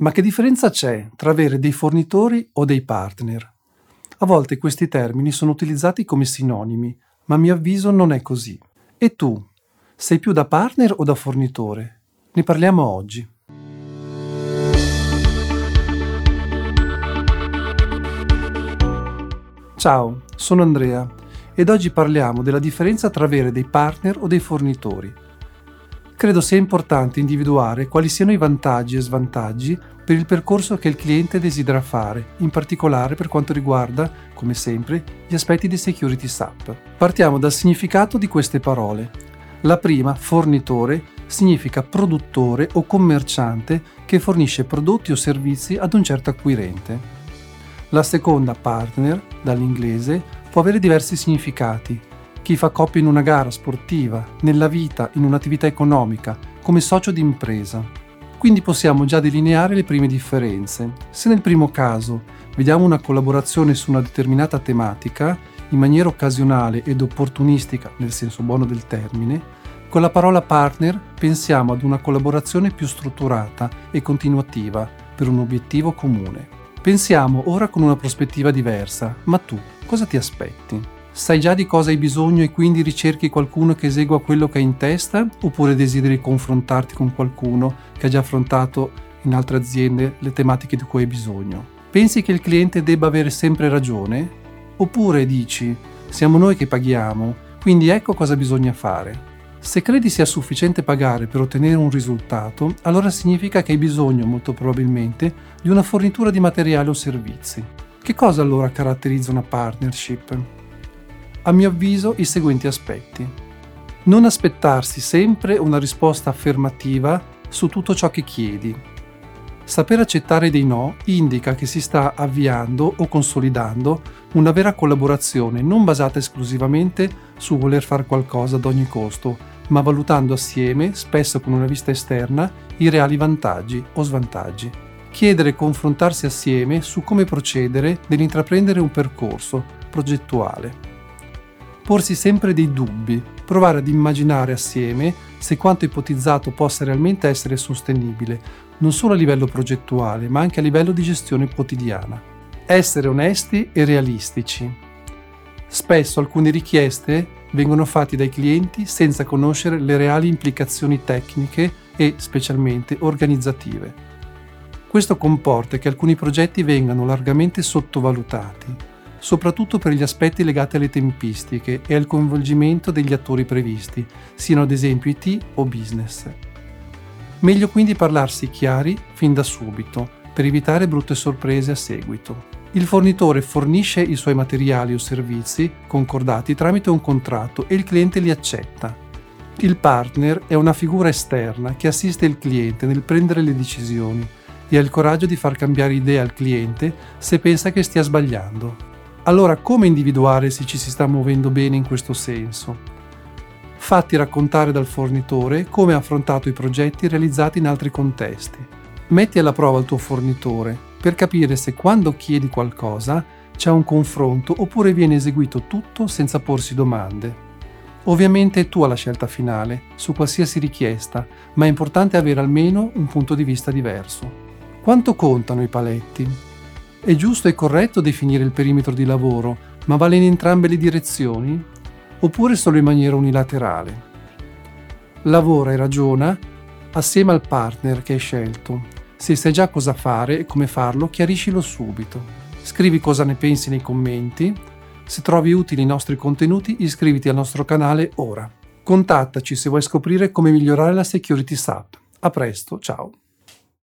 Ma che differenza c'è tra avere dei fornitori o dei partner? A volte questi termini sono utilizzati come sinonimi, ma a mio avviso non è così. E tu? Sei più da partner o da fornitore? Ne parliamo oggi. Ciao, sono Andrea ed oggi parliamo della differenza tra avere dei partner o dei fornitori credo sia importante individuare quali siano i vantaggi e svantaggi per il percorso che il cliente desidera fare, in particolare per quanto riguarda, come sempre, gli aspetti di Security SAP. Partiamo dal significato di queste parole. La prima, fornitore, significa produttore o commerciante che fornisce prodotti o servizi ad un certo acquirente. La seconda, partner, dall'inglese, può avere diversi significati, chi fa coppia in una gara sportiva, nella vita, in un'attività economica, come socio di impresa. Quindi possiamo già delineare le prime differenze. Se nel primo caso vediamo una collaborazione su una determinata tematica, in maniera occasionale ed opportunistica nel senso buono del termine, con la parola partner pensiamo ad una collaborazione più strutturata e continuativa per un obiettivo comune. Pensiamo ora con una prospettiva diversa, ma tu cosa ti aspetti? Sai già di cosa hai bisogno e quindi ricerchi qualcuno che esegua quello che hai in testa? Oppure desideri confrontarti con qualcuno che ha già affrontato in altre aziende le tematiche di cui hai bisogno? Pensi che il cliente debba avere sempre ragione? Oppure dici, siamo noi che paghiamo, quindi ecco cosa bisogna fare. Se credi sia sufficiente pagare per ottenere un risultato, allora significa che hai bisogno, molto probabilmente, di una fornitura di materiale o servizi. Che cosa allora caratterizza una partnership? A mio avviso, i seguenti aspetti. Non aspettarsi sempre una risposta affermativa su tutto ciò che chiedi. Saper accettare dei no indica che si sta avviando o consolidando una vera collaborazione non basata esclusivamente su voler fare qualcosa ad ogni costo, ma valutando assieme, spesso con una vista esterna, i reali vantaggi o svantaggi. Chiedere e confrontarsi assieme su come procedere nell'intraprendere un percorso progettuale porsi sempre dei dubbi, provare ad immaginare assieme se quanto ipotizzato possa realmente essere sostenibile, non solo a livello progettuale, ma anche a livello di gestione quotidiana. Essere onesti e realistici. Spesso alcune richieste vengono fatte dai clienti senza conoscere le reali implicazioni tecniche e, specialmente, organizzative. Questo comporta che alcuni progetti vengano largamente sottovalutati soprattutto per gli aspetti legati alle tempistiche e al coinvolgimento degli attori previsti, siano ad esempio IT o business. Meglio quindi parlarsi chiari fin da subito, per evitare brutte sorprese a seguito. Il fornitore fornisce i suoi materiali o servizi concordati tramite un contratto e il cliente li accetta. Il partner è una figura esterna che assiste il cliente nel prendere le decisioni e ha il coraggio di far cambiare idea al cliente se pensa che stia sbagliando. Allora come individuare se ci si sta muovendo bene in questo senso? Fatti raccontare dal fornitore come ha affrontato i progetti realizzati in altri contesti. Metti alla prova il tuo fornitore per capire se quando chiedi qualcosa c'è un confronto oppure viene eseguito tutto senza porsi domande. Ovviamente è tua la scelta finale su qualsiasi richiesta, ma è importante avere almeno un punto di vista diverso. Quanto contano i paletti? È giusto e corretto definire il perimetro di lavoro, ma vale in entrambe le direzioni? Oppure solo in maniera unilaterale? Lavora e ragiona assieme al partner che hai scelto. Se sai già cosa fare e come farlo, chiariscilo subito. Scrivi cosa ne pensi nei commenti. Se trovi utili i nostri contenuti, iscriviti al nostro canale ora. Contattaci se vuoi scoprire come migliorare la security SAP. A presto, ciao!